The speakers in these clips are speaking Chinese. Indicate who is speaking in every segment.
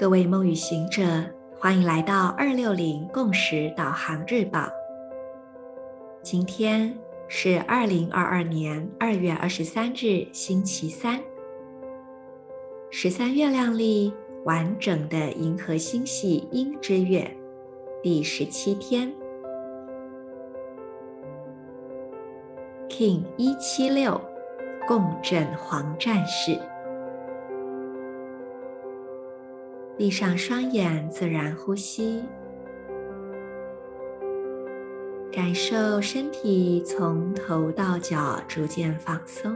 Speaker 1: 各位梦与行者，欢迎来到二六零共识导航日报。今天是二零二二年二月二十三日，星期三。十三月亮历完整的银河星系鹰之月第十七天 King 一七六共振黄战士。闭上双眼，自然呼吸，感受身体从头到脚逐渐放松。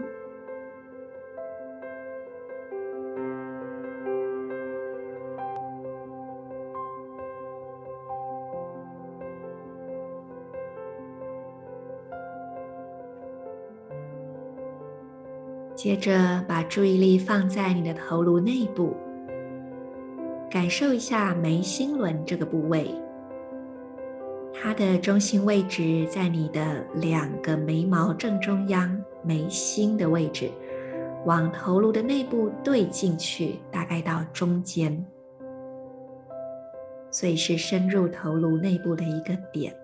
Speaker 1: 接着，把注意力放在你的头颅内部。感受一下眉心轮这个部位，它的中心位置在你的两个眉毛正中央，眉心的位置，往头颅的内部对进去，大概到中间，所以是深入头颅内部的一个点。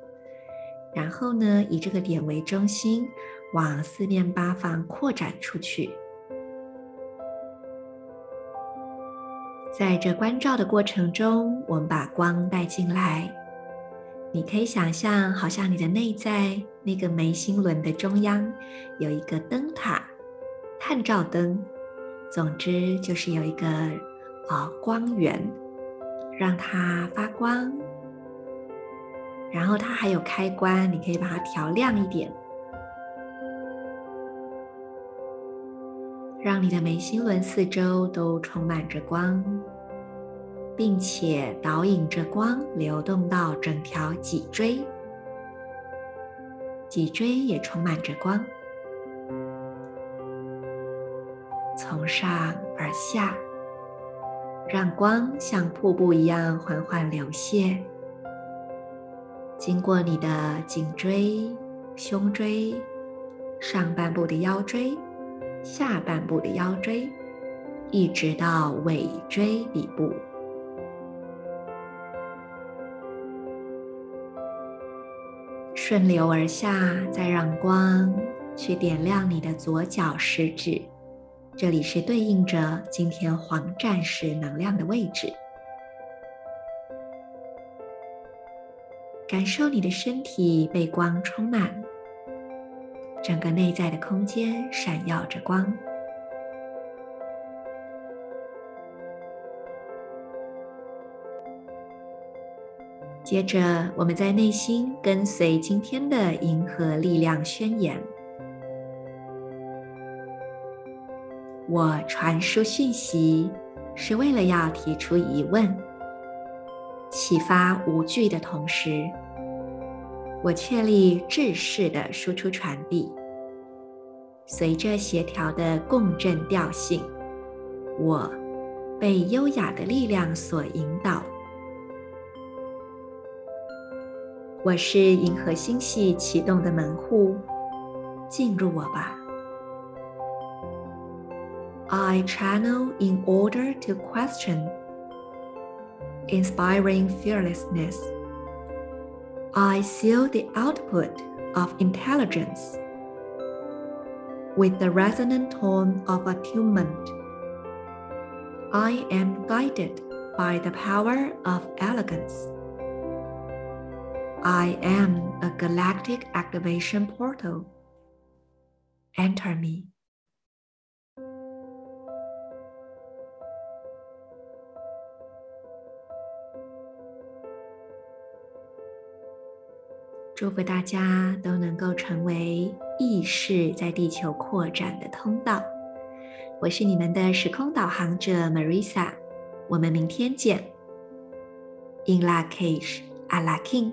Speaker 1: 然后呢，以这个点为中心，往四面八方扩展出去。在这关照的过程中，我们把光带进来。你可以想象，好像你的内在那个眉心轮的中央有一个灯塔，探照灯。总之，就是有一个啊、光源，让它发光。然后它还有开关，你可以把它调亮一点，让你的眉心轮四周都充满着光。并且导引着光流动到整条脊椎，脊椎也充满着光，从上而下，让光像瀑布一样缓缓流泻，经过你的颈椎、胸椎、上半部的腰椎、下半部的腰椎，一直到尾椎底部。顺流而下，再让光去点亮你的左脚食指，这里是对应着今天黄战士能量的位置。感受你的身体被光充满，整个内在的空间闪耀着光。接着，我们在内心跟随今天的银河力量宣言：我传输讯息是为了要提出疑问，启发无惧的同时，我确立制式的输出传递，随着协调的共振调性，我被优雅的力量所引导。我是银河星系启动的门户，进入我吧。I channel in order to question, inspiring fearlessness. I seal the output of intelligence with the resonant tone of attunement. I am guided by the power of elegance. I am a galactic activation portal. Enter me. 祝福大家都能够成为意识在地球扩展的通道。我是你们的时空导航者 Marisa，我们明天见。In Lak'ech, Ala K'in